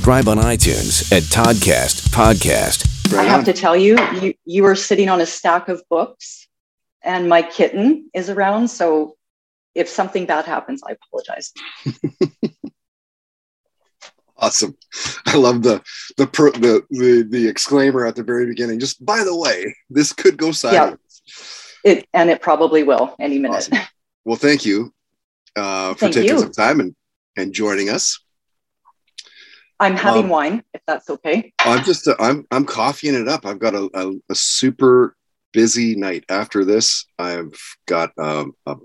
Subscribe on iTunes at Toddcast Podcast. I have to tell you, you you are sitting on a stack of books, and my kitten is around. So if something bad happens, I apologize. awesome. I love the the, per, the the the exclaimer at the very beginning. Just by the way, this could go sideways. Yeah. It and it probably will any minute. Awesome. Well, thank you uh, for Thank taking you. some time and and joining us. I'm having Um, wine, if that's okay. I'm just uh, I'm I'm coffeeing it up. I've got a, a, a super busy night after this. I've got um, a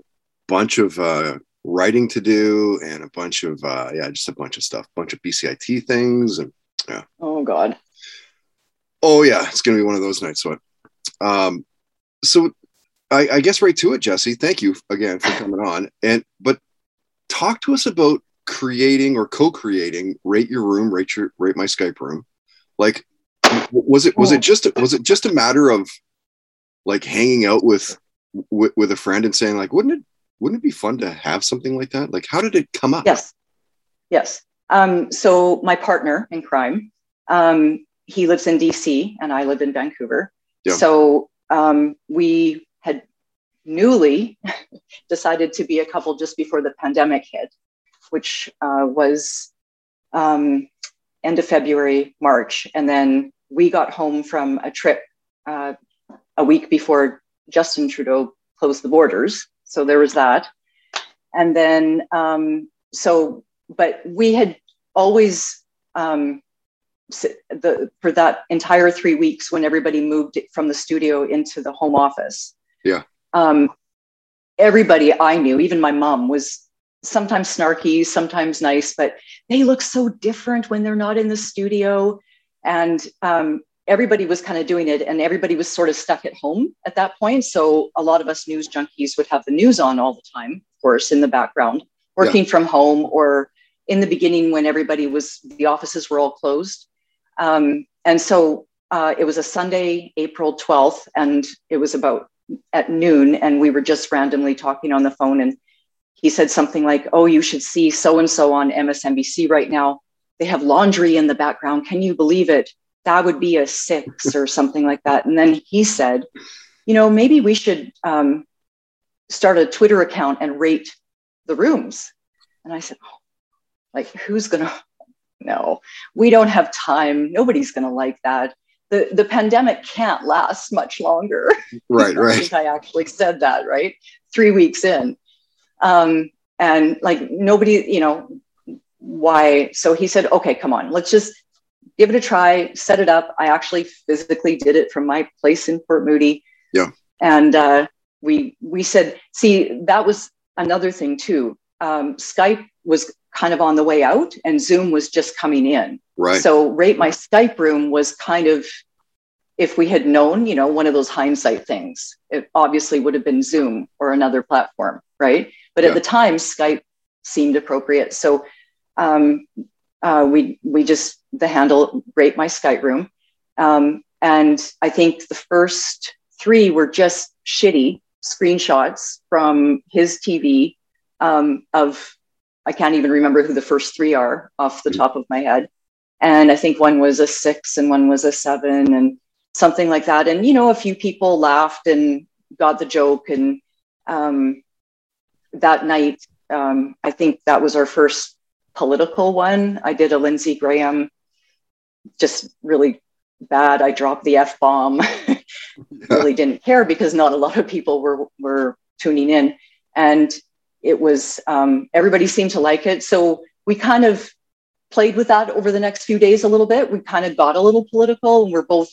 bunch of uh, writing to do and a bunch of uh, yeah, just a bunch of stuff, a bunch of BCIT things, and yeah. Oh God. oh yeah, it's gonna be one of those nights. So, um, so I, I guess right to it, Jessie. Thank you again for coming on. And but talk to us about creating or co-creating rate your room rate your rate my skype room like was it was it just was it just a matter of like hanging out with with, with a friend and saying like wouldn't it wouldn't it be fun to have something like that like how did it come up Yes. Yes. Um, so my partner in crime, um, he lives in DC and I live in Vancouver. Yeah. So um, we had newly decided to be a couple just before the pandemic hit, which uh, was um, end of February, March. And then we got home from a trip uh, a week before Justin Trudeau closed the borders. So there was that. And then, um, so, but we had always, um, the, for that entire three weeks when everybody moved from the studio into the home office. Yeah. Um, everybody I knew, even my mom, was sometimes snarky, sometimes nice, but they look so different when they're not in the studio. And um, everybody was kind of doing it, and everybody was sort of stuck at home at that point. So a lot of us news junkies would have the news on all the time, of course, in the background, working from home or in the beginning when everybody was, the offices were all closed. Um, and so uh, it was a Sunday, April 12th, and it was about at noon, and we were just randomly talking on the phone. And he said something like, Oh, you should see so and so on MSNBC right now. They have laundry in the background. Can you believe it? That would be a six or something like that. And then he said, You know, maybe we should um, start a Twitter account and rate the rooms. And I said, oh, Like, who's going to? No, we don't have time. Nobody's going to like that. The, the pandemic can't last much longer. right right I actually said that, right? Three weeks in. Um, and like nobody, you know, why? So he said, okay, come on, let's just give it a try, set it up. I actually physically did it from my place in Port Moody. Yeah. And uh, we we said, see, that was another thing too. Um, Skype was kind of on the way out, and Zoom was just coming in. right So rate my Skype room was kind of, if we had known, you know, one of those hindsight things, it obviously would have been Zoom or another platform, right? But Yeah. at the time, Skype seemed appropriate. So um, uh, we we just the handle rate my Skype room, um, and I think the first three were just shitty screenshots from his TV um, of, I can't even remember who the first three are off the top of my head. And I think one was a six and one was a seven and something like that. And, you know, a few people laughed and got the joke. And um, that night, um, I think that was our first political one. I did a Lindsey Graham, just really bad. I dropped the F bomb. really didn't care because not a lot of people were, were tuning in. And it was, um, everybody seemed to like it. So we kind of played with that over the next few days a little bit. We kind of got a little political and we're both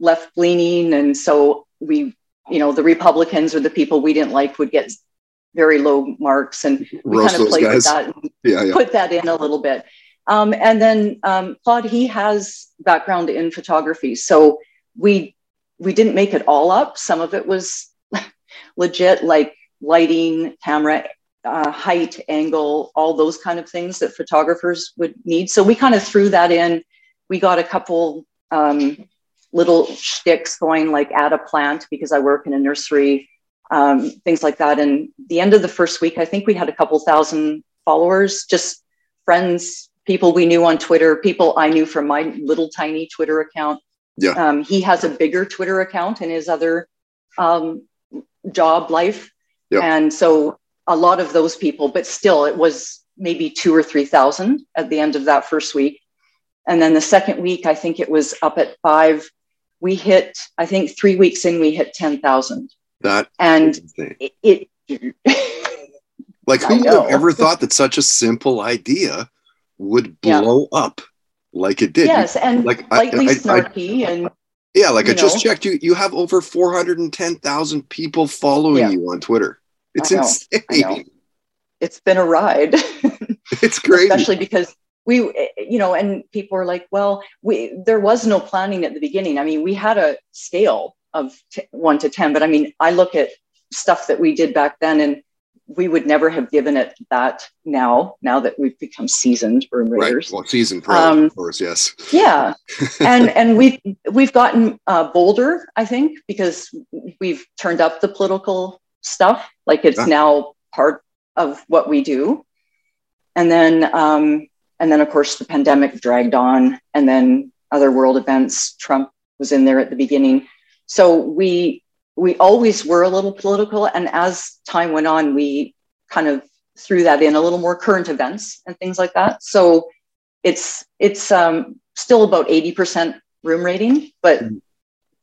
left leaning. And so we, you know, the Republicans or the people we didn't like would get very low marks. And we Roast kind of played guys. with that and Yeah, yeah. put that in a little bit. Um, and then um, Claude, he has background in photography. So we we didn't make it all up. Some of it was legit, like lighting, camera, uh, height, angle, all those kind of things that photographers would need. So we kind of threw that in. We got a couple um, little shticks going, like add a plant because I work in a nursery, um, things like that. And the end of the first week, I think we had a couple thousand followers, just friends, people we knew on Twitter, people I knew from my little tiny Twitter account. Yeah. Um, he has a bigger Twitter account in his other um, job life. Yeah. And so a lot of those people, but still it was maybe two or 3,000 at the end of that first week. And then the second week, I think it was up at five. We hit, I think three weeks in, we hit 10,000. That And it, it like who would have ever thought that such a simple idea would Yeah. blow up like it did? yes, and like, I- lightly I- I- snarky and Yeah, like I you just checked you you have over 410,000 people following Yeah. you on Twitter. It's I know, insane. I know. it's been a ride. It's great, especially because we you know and people are like well we there was no planning at the beginning i mean we had a scale of t- 1 to 10 but i mean i look at stuff that we did back then and we would never have given it that now now that we've become seasoned room right. Well, season pro, Um, of course, yes. yeah and and we've we've gotten uh, bolder i think because we've turned up the political stuff like it's Yeah. now part of what we do and then um, and then of course the pandemic dragged on and then other world events trump was in there at the beginning so we we always were a little political and as time went on we kind of threw that in a little more current events and things like that. So it's it's um, still about 80% room rating but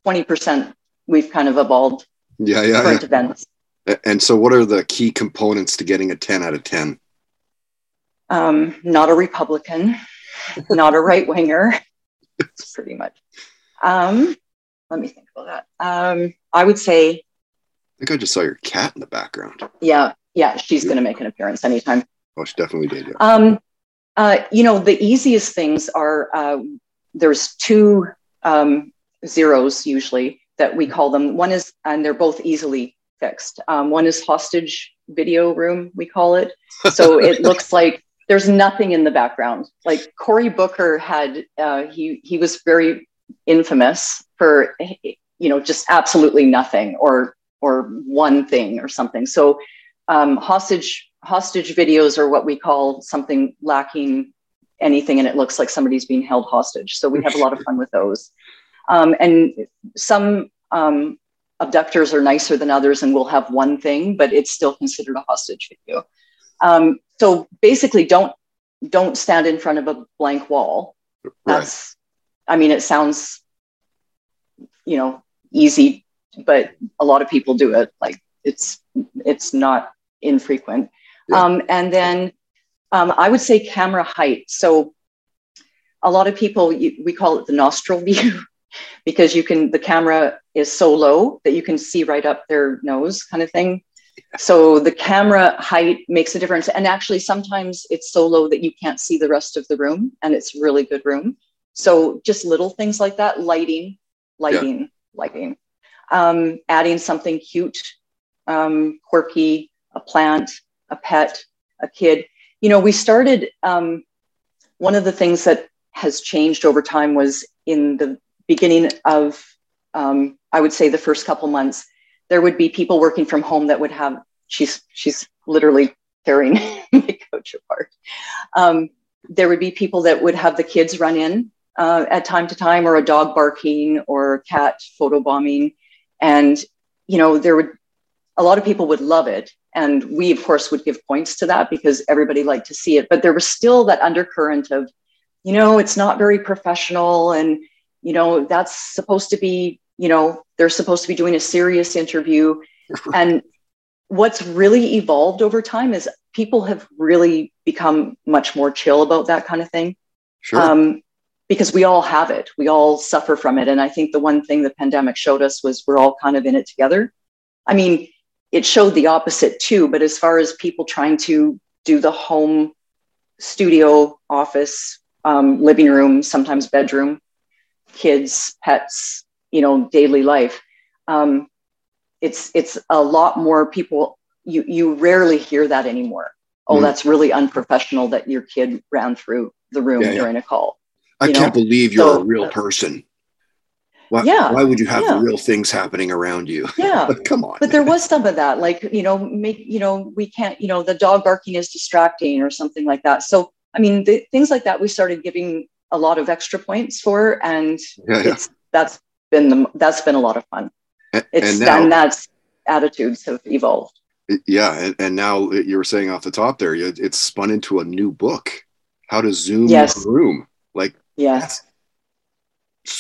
20% we've kind of evolved Yeah, yeah, current events. And so what are the key components to getting a 10 out of 10? um, not a republican not a right winger pretty much. Um, let me think about that um, i would say I think I just saw your cat in the background. yeah yeah she's going to make an appearance anytime Oh, she definitely did. Yeah. Um, uh, you know, the easiest things are uh, there's two um, zeros usually that we call them. One is, and they're both easily fixed. Um, one is hostage video room, we call it. So it looks like there's nothing in the background. Like Cory Booker had, uh, he he was very infamous for, you know, just absolutely nothing or or one thing or something. So um, hostage hostage videos are what we call something lacking anything and it looks like somebody's being held hostage so we have a lot of fun with those um, and some um, abductors are nicer than others and will have one thing but it's still considered a hostage video um, so basically don't don't stand in front of a blank wall Right. that's i mean it sounds you know easy but a lot of people do it. Like it's it's not infrequent. Yeah. um, and then um, i would say camera height. So a lot of people we call it the nostril view because you can the camera is so low that you can see right up their nose kind of thing. So the camera height makes a difference. And actually sometimes it's so low that you can't see the rest of the room and it's really good room so just little things like that lighting lighting lighting um, adding something cute um, quirky a plant a pet a kid you know we started um, one of the things that has changed over time was in the beginning of um, I would say the first couple months, there would be people working from home that would have, she's, she's literally tearing my couch apart. Um, there would be people that would have the kids run in uh, at time to time or a dog barking or cat photobombing. And, you know, there would, a lot of people would love it. And we, of course, would give points to that because everybody liked to see it. But there was still that undercurrent of, you know, it's not very professional. And, you know, that's supposed to be, you know, they're supposed to be doing a serious interview. and what's really evolved over time is people have really become much more chill about that kind of thing. Sure. Um, because we all have it, we all suffer from it. And I think the one thing the pandemic showed us was we're all kind of in it together. I mean, it showed the opposite too, but as far as people trying to do the home studio, office, um, living room, sometimes bedroom, kids, pets, you know, daily life, um, it's it's a lot more people. You you rarely hear that anymore. Oh, Mm. that's really unprofessional that your kid ran through the room Yeah, yeah. during a call. I can't know, believe you're so- a real uh, person. Why, Yeah, why would you have yeah. real things happening around you? Yeah. Come on. but there was some of that like you know make you know we can't you know the dog barking is distracting or something like that so i mean the, things like that we started giving a lot of extra points for and yeah, yeah. that's been the that's been a lot of fun it's and and, that's attitudes have evolved yeah, and, and now you were saying off the top there, it's spun into a new book. How to zoom Yes. a room? Yes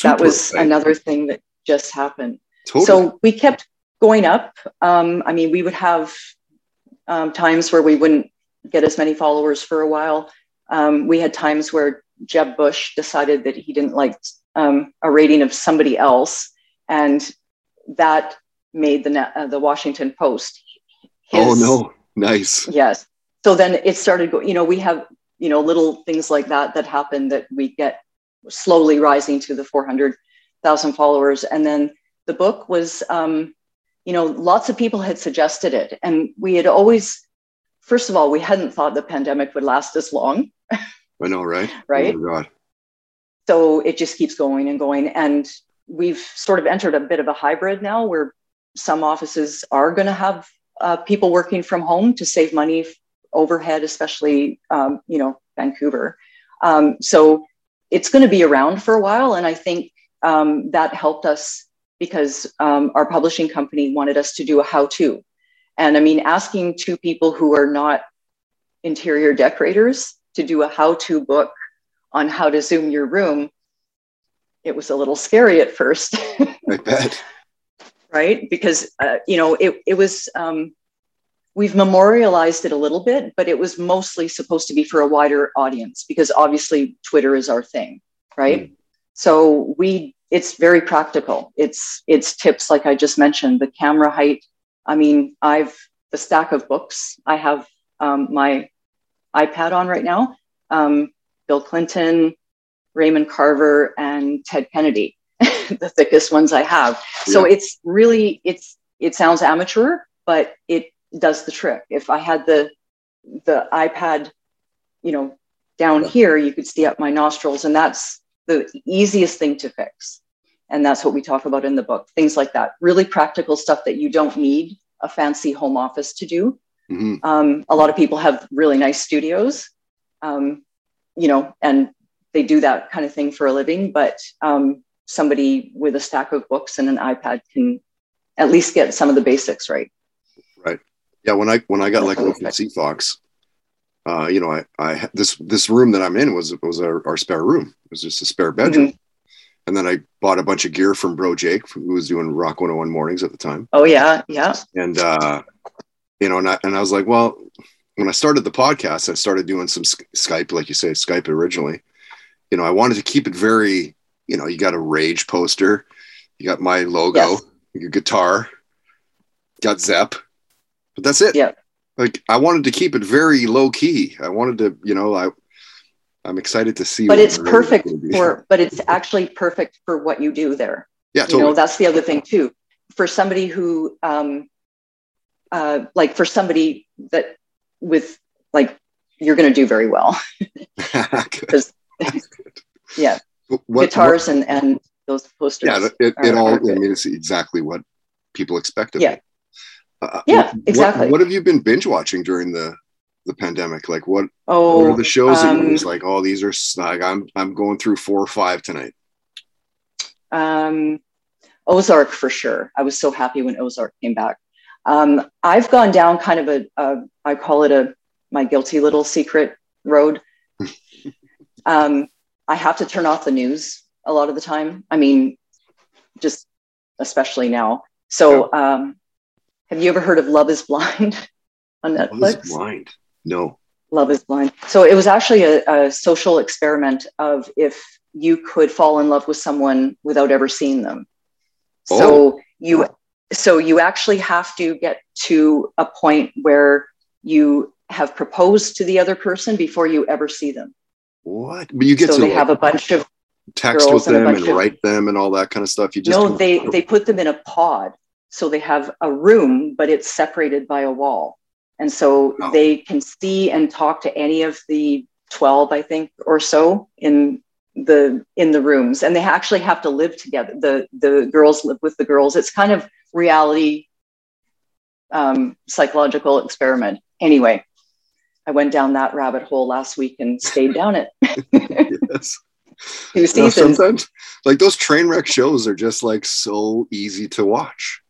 that was exciting. another thing that just happened Totally. so we kept going up um, i mean we would have um, times where we wouldn't get as many followers for a while um, we had times where jeb bush decided that he didn't like um, a rating of somebody else and that made the uh, the washington post oh no, nice. Yes. So then it started you know, we have, you know, little things like that that happen that we get slowly rising to the 400,000 followers. And then the book was, um, you know, lots of people had suggested it. And we had always, first of all, we hadn't thought the pandemic would last this long. I know, right? Right. Oh my god. So it just keeps going and going. And we've sort of entered a bit of a hybrid now where some offices are going to have uh, people working from home to save money overhead, especially, um, you know, Vancouver. Um, so it's going to be around for a while. And I think um, that helped us because um, our publishing company wanted us to do a how to. And I mean, asking two people who are not interior decorators to do a how to book on how to zoom your room, it was a little scary at first, I bet. right? Because, uh, you know, it, it was, um, we've memorialized it a little bit, but it was mostly supposed to be for a wider audience because obviously Twitter is our thing, right? So we, it's very practical. It's, it's tips like I just mentioned, the camera height. I mean, I've, the stack of books, I have um, my iPad on right now. Um, Bill Clinton, Raymond Carver, and Ted Kennedy, the thickest ones I have. So it's really it's it sounds amateur, but it does the trick. If I had the the iPad, you know, down Yeah. here, you could see up my nostrils, and that's the easiest thing to fix. And that's what we talk about in the book. Things like that, really practical stuff that you don't need a fancy home office to do. Mhm. Um, a lot of people have really nice studios, um, you know, and they do that kind of thing for a living. But um, somebody with a stack of books and an iPad can at least get some of the basics right. Yeah, when I when I got let go from Perfect. Fox, uh, you know, I I this this room that I'm in was was our, our spare room. It was just a spare bedroom. And then I bought a bunch of gear from Bro Jake, who was doing Rock 101 mornings at the time. Oh yeah, yeah, And uh, you know, and I and I was like, well, when I started the podcast, I started doing some Skype, like you say, Skype originally. You know, I wanted to keep it very, you know, you got a rage poster, you got my logo, Yes. your guitar, got Zep, but that's it. Yeah. Like I wanted to keep it very low key. I wanted to, you know, I I'm excited to see. but what it's the road is perfect for. But it's actually perfect for what you do there. yeah, you totally. know that's the other thing too for somebody who um uh like for somebody that with like you're going to do very well because yeah What- guitars and and those posters. Yeah, it, are- it all. are I mean, it's exactly what people expected. Yeah. Uh, Yeah, exactly. What, have you been binge watching during the the pandemic? Like, what, oh, what are the shows that um, you're just like, oh, these are s- like I'm I'm going through four or five tonight. um, Ozark for sure. I was so happy when Ozark came back. Um, I've gone down kind of a, a, I call it a my guilty little secret road. um, I have to turn off the news a lot of the time. I mean, just especially now. So, um, have you ever heard of Love Is Blind on I was Netflix? blind. No. Love is Blind. So it was actually a, a social experiment of if you could fall in love with someone without ever seeing them. Oh. So you so you actually have to get to a point where you have proposed to the other person before you ever see them. What? But you get so to they like, have a bunch of text with them and of- write them and all that kind of stuff. You just no, they they put them in a pod. So they have a room, but it's separated by a wall. And so Oh. they can see and talk to any of the 12, I think, or so in the in the rooms. And they actually have to live together. The the girls live with the girls. It's kind of reality um, psychological experiment. Anyway, I went down that rabbit hole last week and stayed down it. yes. Two You know, sometimes like those train wreck shows are just like so easy to watch.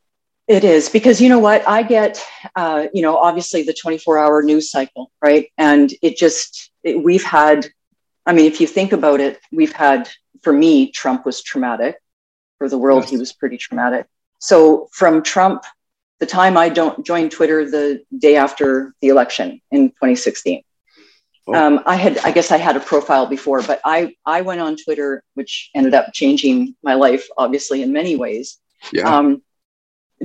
It is because you know what I get, uh, you know, obviously the 24 hour news cycle, right? And it just, it, we've had, I mean, if you think about it, we've had, for me, Trump was traumatic. For the world, Yes. he was pretty traumatic. So from Trump, the time I don't joined Twitter the day after the election in 2016, Oh. um, I had, I guess I had a profile before, but I, I went on Twitter, which ended up changing my life, obviously, in many ways Yeah. um,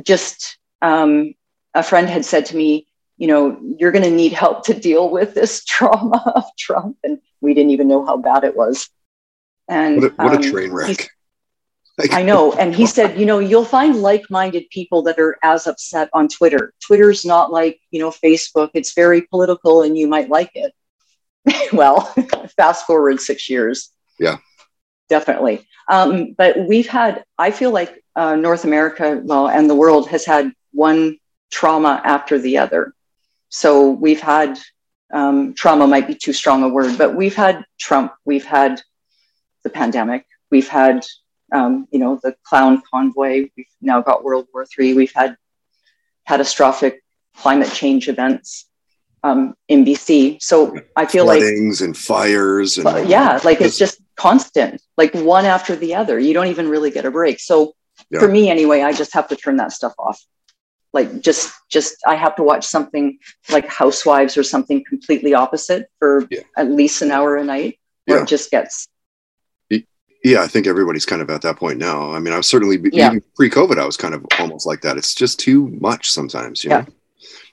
just um, a friend had said to me, you know, you're going to need help to deal with this trauma of Trump, and we didn't even know how bad it was. And what a, what um, a train wreck. Like, I know. And he said, you know, you'll find like-minded people that are as upset on Twitter. Twitter's not like, you know, Facebook. It's very political and you might like it. well, fast forward six years. Yeah. Definitely. Um, but we've had, I feel like uh, North America, well, and the world has had one trauma after the other. So we've had, um, trauma might be too strong a word, but we've had Trump, we've had the pandemic, we've had um, you know, the clown convoy. We've now got World War III. We've had catastrophic climate change events um, in BC. So I feel like, floodings and fires and uh, yeah, like it's just constant, like one after the other. You don't even really get a break. So Yeah. for me, anyway, I just have to turn that stuff off. Like just, just I have to watch something like Housewives or something completely opposite for Yeah. at least an hour a night, or Yeah. it just gets yeah, I think everybody's kind of at that point now. I mean, I was certainly pre-COVID, I was kind of almost like that. It's just too much sometimes. You Yeah. know?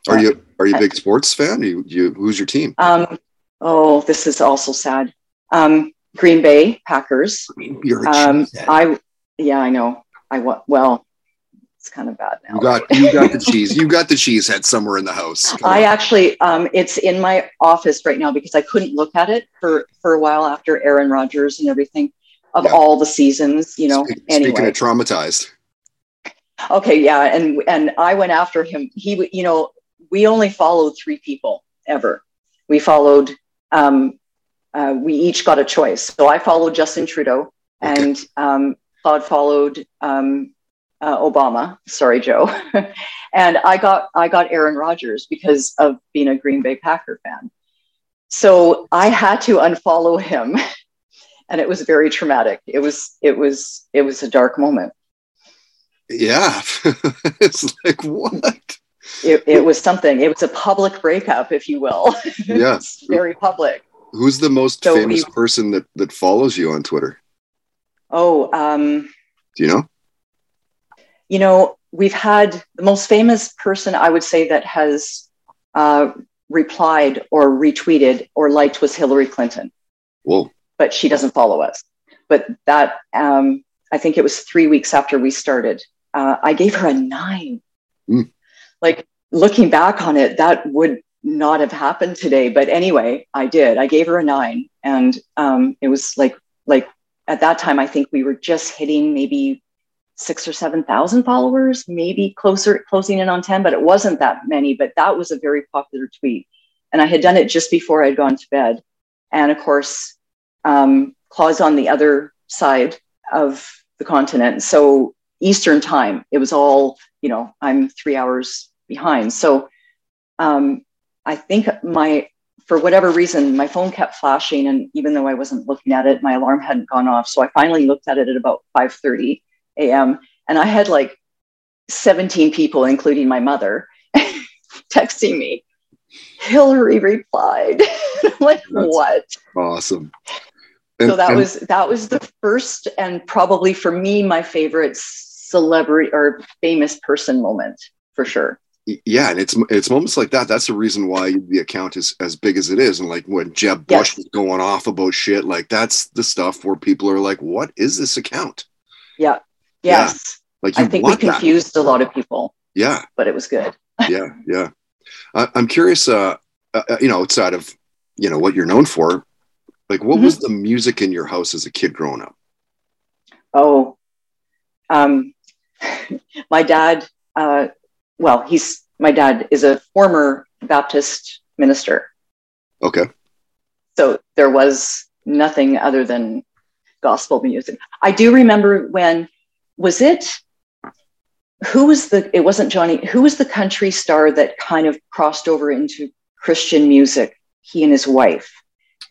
Are you are you a big sports fan? You, you who's your team? Um, oh, this is also sad. Um, Green Bay Packers. You're a Um, cheesehead. I, yeah, I know. I wa- well, it's kind of bad now. you got you got the cheese. You got the cheese head somewhere in the house. Come I on. actually, um, it's in my office right now because I couldn't look at it for for a while after Aaron Rodgers and everything of Yeah. all the seasons. You know. Speak- anyway. Speaking of traumatized, Okay, yeah, and and I went after him. He, you know, we only followed three people ever. We followed. Um, uh, we each got a choice. So I followed Justin Trudeau, Okay. and um, Claude followed um, uh, Obama. Sorry, Joe. and I got I got Aaron Rodgers because of being a Green Bay Packer fan. So I had to unfollow him, and it was very traumatic. It was it was it was a dark moment. Yeah, it's like what? it, it was something. It was a public breakup, if you will. Yeah. Very public. Who's the most So famous we- person that that follows you on Twitter? Oh, um, Do you know? you know, we've had the most famous person I would say that has uh, replied or retweeted or liked was Hillary Clinton, Whoa, but she doesn't follow us. But that, um, I think it was three weeks after we started. Uh, I gave her a nine. Mm. Like looking back on it, that would not have happened today. But anyway, I did. I gave her a nine, and um, it was like like at that time, I think we were just hitting maybe six or 7,000 followers, maybe closer, closing in on 10, but it wasn't that many. But that was a very popular tweet. And I had done it just before I'd gone to bed. And of course, um, Claude's on the other side of the continent. So Eastern time, it was all, you know, I'm three hours behind. So um, I think my, for whatever reason, my phone kept flashing. And even though I wasn't looking at it, my alarm hadn't gone off. So I finally looked at it at about 5.30 a.m. And I had like 17 people, including my mother, texting me. Hillary replied. like, That's what? Awesome. And, so that and, was that was the first and probably for me my favorite celebrity or famous person moment for sure. Yeah and it's it's moments like that that's the reason why the account is as big as it is and like when jeb bush yes. was going off about shit like that's the stuff where people are like what is this account? Yeah. Yes. Yeah. like i think we confused that. a lot of people. Yeah. But it was good. Yeah yeah. I, i'm curious uh, uh, uh, you know outside of you know what you're known for like what mm-hmm. was the music in your house as a kid growing up? Oh um my dad uh well, he's my dad is a former Baptist minister. Okay. So there was nothing other than gospel music. I do remember when was it who was the it wasn't Johnny who was the country star that kind of crossed over into Christian music he and his wife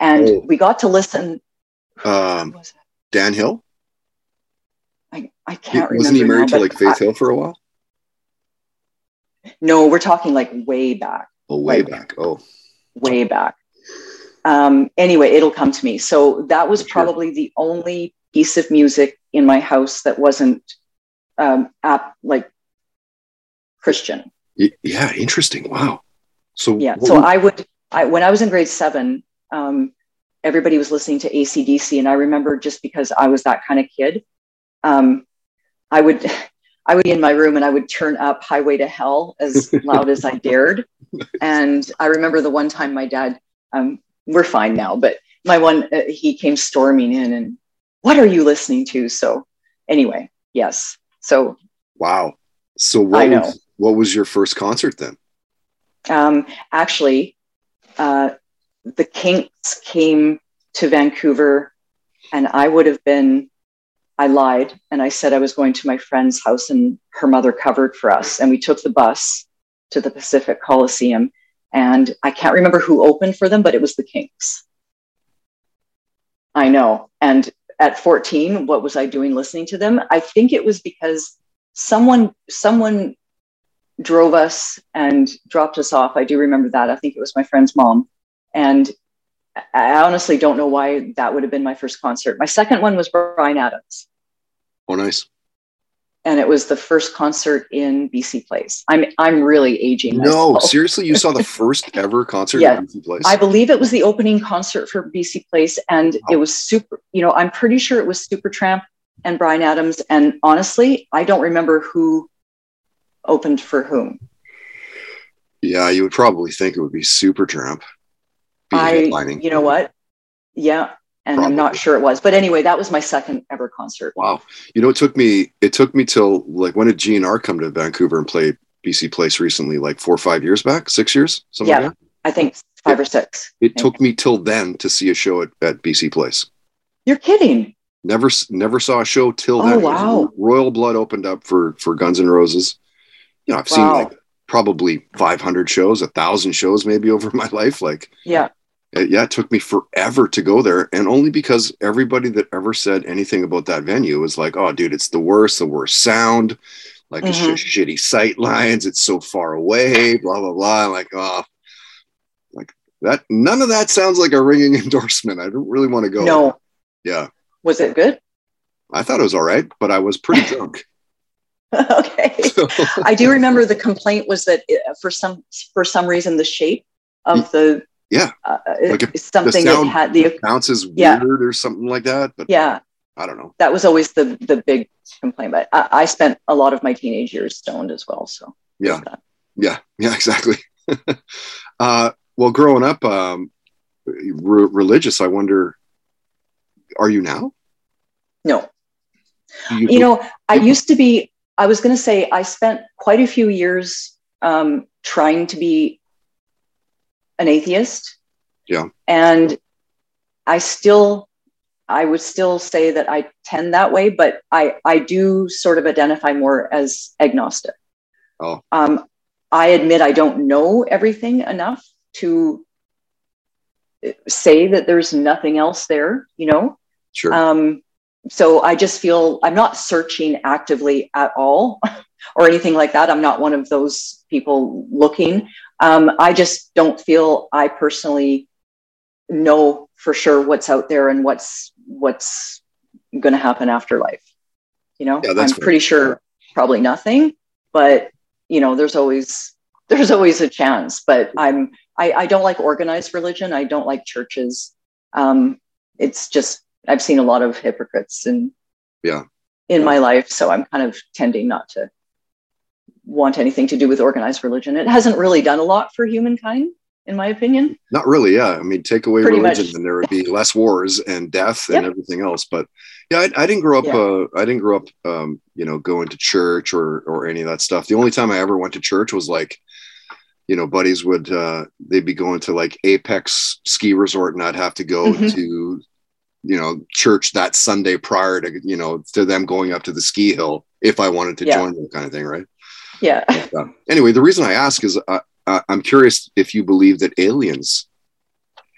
and oh. we got to listen um Dan Hill I, I can't wasn't remember wasn't he married now, to like Faith I, Hill for a while no, we're talking like way back. Oh, way like, back. Oh, way back. Um, anyway, it'll come to me. So that was probably the only piece of music in my house that wasn't um, ap- like Christian. Yeah, interesting. Wow. So yeah, so I would. I when I was in grade seven, um, everybody was listening to ACDC, and I remember just because I was that kind of kid, um, I would I would be in my room and I would turn up Highway to Hell as loud as I dared. And I remember the one time my dad, um, we're fine now, but my one, uh, he came storming in and, what are you listening to? So, anyway, yes. So, wow. So, what, was, what was your first concert then? Um, actually, uh, the Kinks came to Vancouver, and I would have been I lied and I said I was going to my friend's house and her mother covered for us. And we took the bus to the Pacific Coliseum. And I can't remember who opened for them, but it was the Kinks. I know. And at 14, what was I doing listening to them? I think it was because someone someone drove us and dropped us off. I do remember that. I think it was my friend's mom. And I honestly don't know why that would have been my first concert. My second one was Bryan Adams. Oh, nice. And it was the first concert in BC Place. I'm I'm really aging. No, myself. seriously, you saw the first ever concert yeah, in BC Place. I believe it was the opening concert for BC Place, and wow. it was super. You know, I'm pretty sure it was Supertramp and Bryan Adams. And honestly, I don't remember who opened for whom. Yeah, you would probably think it would be Supertramp. I, you know what? Yeah, and Probably. I'm not sure it was, but anyway, that was my second ever concert. Wow, you know, it took me it took me till like when did GNR come to Vancouver and play BC Place recently? Like four or five years back, six years, something yeah, like I think five it, or six. It took me till then to see a show at, at BC Place. You're kidding. Never never saw a show till oh, then. Wow. Royal Blood opened up for for Guns N' Roses. You know, I've wow. seen like probably 500 shows, a thousand shows maybe over my life. Like, yeah, it, yeah, it took me forever to go there. And only because everybody that ever said anything about that venue was like, oh, dude, it's the worst, the worst sound. Like mm-hmm. it's just shitty sight lines. It's so far away, blah, blah, blah. like, oh, like that. None of that sounds like a ringing endorsement. I don't really want to go. No. Yeah. Was it good? I thought it was all right, but I was pretty drunk. okay. I do remember the complaint was that uh, for some for some reason the shape of the yeah. Uh, like something that had the bounces yeah. weird or something like that but yeah. I don't know. That was always the the big complaint but i, I spent a lot of my teenage years stoned as well so. Yeah. Yeah. Yeah exactly. Uh, well growing up um, re- religious i wonder are you now? No. You, you know, I used to be, I was going to say, I spent quite a few years um, trying to be an atheist. Yeah. And I still, I would still say that I tend that way, but I, I do sort of identify more as agnostic. Oh. Um, I admit I don't know everything enough to say that there's nothing else there, you know? Sure. Um, so I just feel I'm not searching actively at all or anything like that. I'm not one of those people looking. Um, I just don't feel I personally know for sure what's out there and what's what's going to happen after life. You know, Yeah, I'm fair. pretty sure probably nothing, but you know, there's always there's always a chance. But I'm I, I don't like organized religion. I don't like churches. Um, it's just I've seen a lot of hypocrites and Yeah. in my life, so I'm kind of tending not to want anything to do with organized religion. It hasn't really done a lot for humankind, in my opinion. Not really. Yeah. I mean, take away Pretty religion, much. and there would be less wars and death and Yep. everything else. But yeah, I, I didn't grow up. Yeah. Uh, I didn't grow up, um, you know, going to church or or any of that stuff. The only time I ever went to church was like, you know, buddies would uh, they'd be going to like Apex ski resort, and I'd have to go Mhm. to, you know, church that Sunday prior to you know to them going up to the ski hill if I wanted to Yeah. join them, kind of thing, right? Yeah. Uh, anyway, the reason I ask is uh, uh, I'm curious if you believe that aliens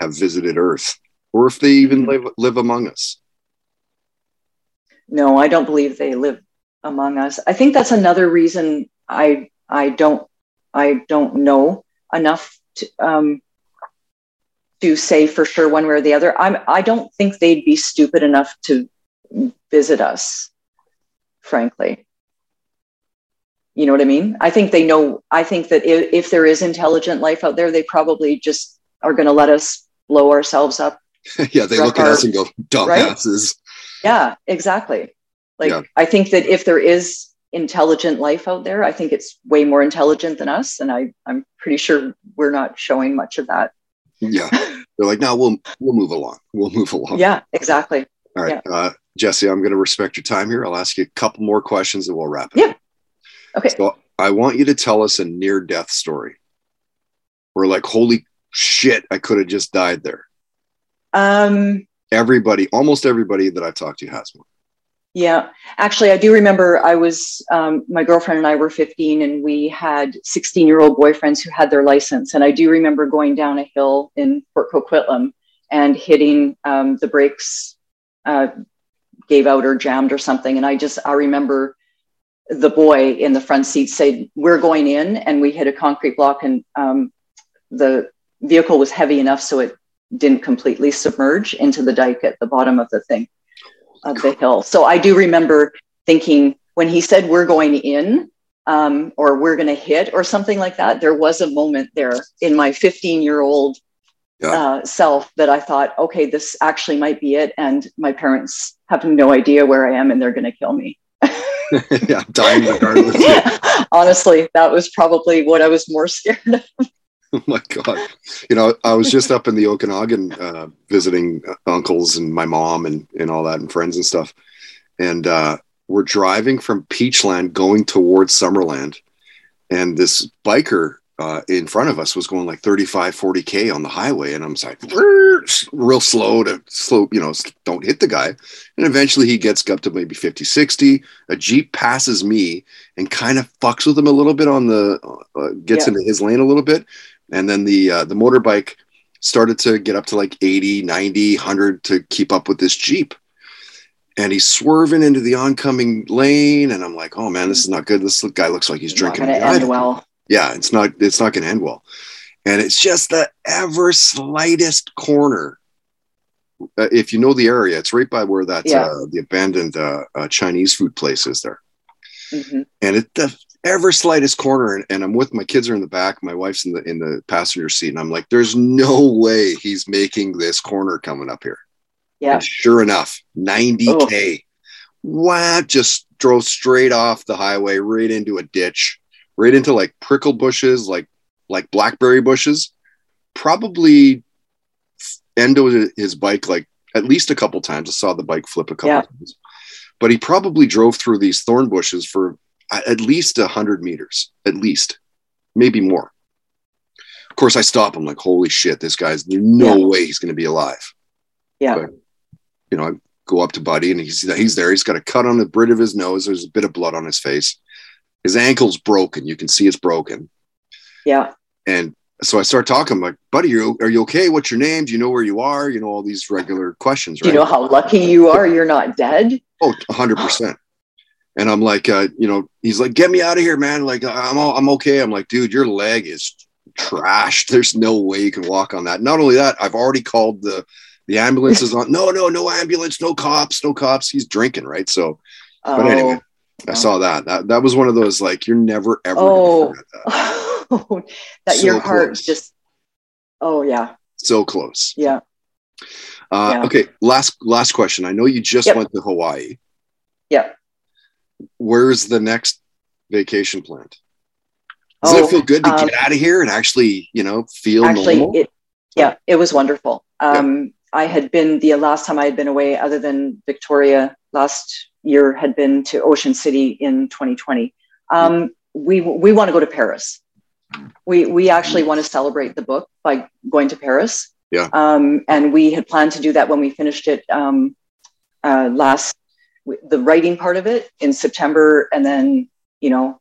have visited Earth, or if they even Mm-hmm. live live among us. No, I don't believe they live among us. I think that's another reason I I don't I don't know enough to um, to say for sure one way or the other. I'm I don't think they'd be stupid enough to visit us, frankly. You know what I mean? I think they know. I think that if, if there is intelligent life out there, they probably just are going to let us blow ourselves up yeah, they look at Right. us and go, "Dumbasses." Yeah, exactly. Like Yeah. I think that if there is intelligent life out there, I think it's way more intelligent than us, and I I'm pretty sure we're not showing much of that. Yeah, they're like, "No, we'll we'll move along. We'll move along." Yeah, exactly. All right, uh, Jessie, I'm going to respect your time here. I'll ask you a couple more questions, and we'll wrap it. Yeah. up. Okay. So I want you to tell us a near death story. We're like, "Holy shit! I could have just died there." Um, Everybody, almost everybody that I've talked to has one. yeah, actually, I do remember I was um, my girlfriend and I were 15, and we had 16 year old boyfriends who had their license, and I do remember going down a hill in Port Coquitlam and hitting um, the brakes. Uh, gave out or jammed or something and i just i remember the boy in the front seat said we're going in and we hit a concrete block and um, the vehicle was heavy enough so it didn't completely submerge into the dike at the bottom of the thing of the hill so i do remember thinking when he said we're going in um, or we're going to hit or something like that there was a moment there in my 15 year old Yeah. uh, self that I thought, okay, this actually might be it. And my parents have no idea where I am and they're going to kill me. yeah, dying regardless. Honestly, that was probably what I was more scared of. oh my god! You know, I was just up in the Okanagan uh, visiting uncles and my mom and and all that and friends and stuff, and uh, we're driving from Peachland going towards Summerland, and this biker uh, in front of us was going like 35, 40 k on the highway, and I'm like real slow to slow, you know, don't hit the guy, and eventually he gets up to maybe 50, 60. A jeep passes me and kind of fucks with him a little bit on the uh, gets Yeah. into his lane a little bit. And then the uh, the motorbike started to get up to like 80 90 100 to keep up with this jeep. And he's swerving into the oncoming lane. And i'm like oh man this is not good. This guy looks like he's Not drinking to end well. Yeah it's not it's not going to end well. And it's just the ever slightest corner uh, if you know the area it's right by where that Yeah. uh, the abandoned uh, uh, chinese food place is there. Mhm. and at the ever slightest corner and, and i'm with my kids are in the back my wife's in the in the passenger seat and i'm like there's no way he's making this corner coming up here. Yeah. and sure enough 90k wow just drove straight off the highway right into a ditch right into like prickle bushes like like blackberry bushes probably ended his bike like at least a couple times i saw the bike flip a couple Yeah. times but he probably drove through these thorn bushes for at least a hundred meters, at least, maybe more. Of course, I stop. I'm like, holy shit, this guy's no Yeah. way he's going to be alive. Yeah. But, you know, I go up to Buddy and he's he's there. He's got a cut on the bridge of his nose. There's a bit of blood on his face. His ankle's broken. You can see it's broken. Yeah. And so I start talking. I'm like, Buddy, you are you okay? What's your name? Do you know where you are? You know all these regular questions, Right? Do you know how lucky you are you're not dead? Oh, 100%. And I'm like, uh, you know, he's like, get me out of here, man. Like, I'm, all, I'm okay. I'm like, dude, your leg is trashed. There's no way you can walk on that. Not only that, I've already called the, the ambulance is on. No, no, no ambulance, no cops, no cops. He's drinking, right? So, but Oh. anyway, I saw that. That that was one of those like you're never ever gonna Oh. forget that. that So your heart close. just oh yeah So close. yeah Uh, Yeah. Okay, last last question. I know you just Yep. went to Hawaii. yeah Where's the next vacation planned? Does Oh, it feel good to um, get out of here and actually, you know, feel actually normal? it yeah it was wonderful um i had been the last time i had been away other than victoria last year had been to ocean city in 2020 um we we want to go to paris we we actually want to celebrate the book by going to paris Yeah. um and we had planned to do that when we finished it um uh last the writing part of it in september and then you know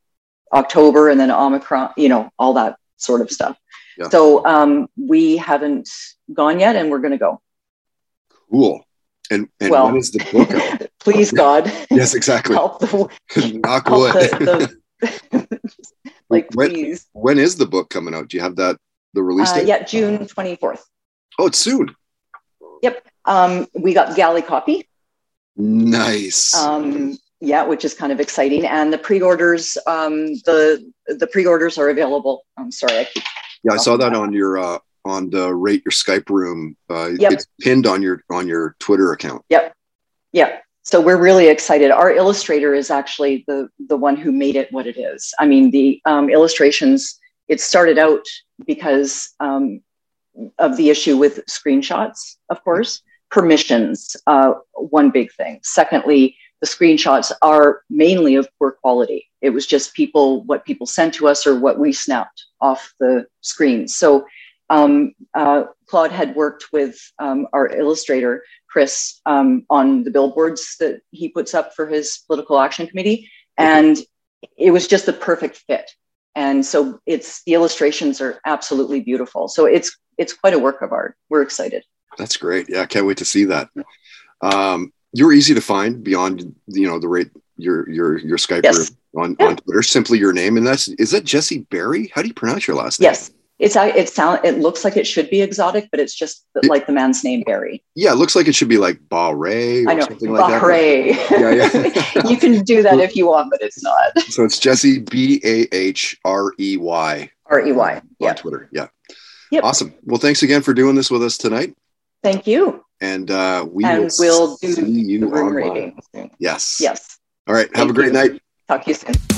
october and then omicron you know all that sort of stuff Yeah. so um, we haven't gone yet, and we're going to go. cool. And and Well- when is the book out? Please, God, yes, exactly. help the, Knock help wood. the, the like, When- please. when is the book coming out? Do you have that the release Uh, date? yeah, June twenty fourth. Oh, it's soon. Yep. Um, we got galley copy. Nice. Um, yeah, which is kind of exciting, and the pre-orders. Um, the the pre-orders are available. I'm sorry, I keep. yeah, I saw that on your uh on the rate your Skype room. Uh Yep. it's pinned on your on your Twitter account. Yeah. So we're really excited. Our illustrator is actually the the one who made it what it is. I mean, the um, illustrations. It started out because um, of the issue with screenshots, of course. Permissions, uh, one big thing. Secondly, the screenshots are mainly of poor quality. It was just people, what people sent to us or what we snapped off the screen. So um, uh, Claude had worked with um, our illustrator, Chris, um, on the billboards that he puts up for his political action committee. And it was just the perfect fit. And so it's the illustrations are absolutely beautiful. So it's it's quite a work of art. We're excited. That's great. Yeah, I can't wait to see that. Um, you're easy to find beyond you know the rate your your your Skype Yes. on, Yeah. on Twitter. Simply your name, and that's is that Jessie Bahrey? How do you pronounce your last name? Yes. It's it sound it looks like it should be exotic, but it's just It- like the man's name Barry. Yeah, it looks like it should be like Bahray or I know. something like that. Yeah, yeah. you can do that if you want, but it's not. So it's Jessie B A H R E Y R E Y. Yeah. on. Twitter. Yeah. Yep. Awesome. Well, thanks again for doing this with us tonight. Thank you. And uh, we And will we'll do see you online. rating. Yes. Yes. All right. Have a great you. night. Talk to you soon.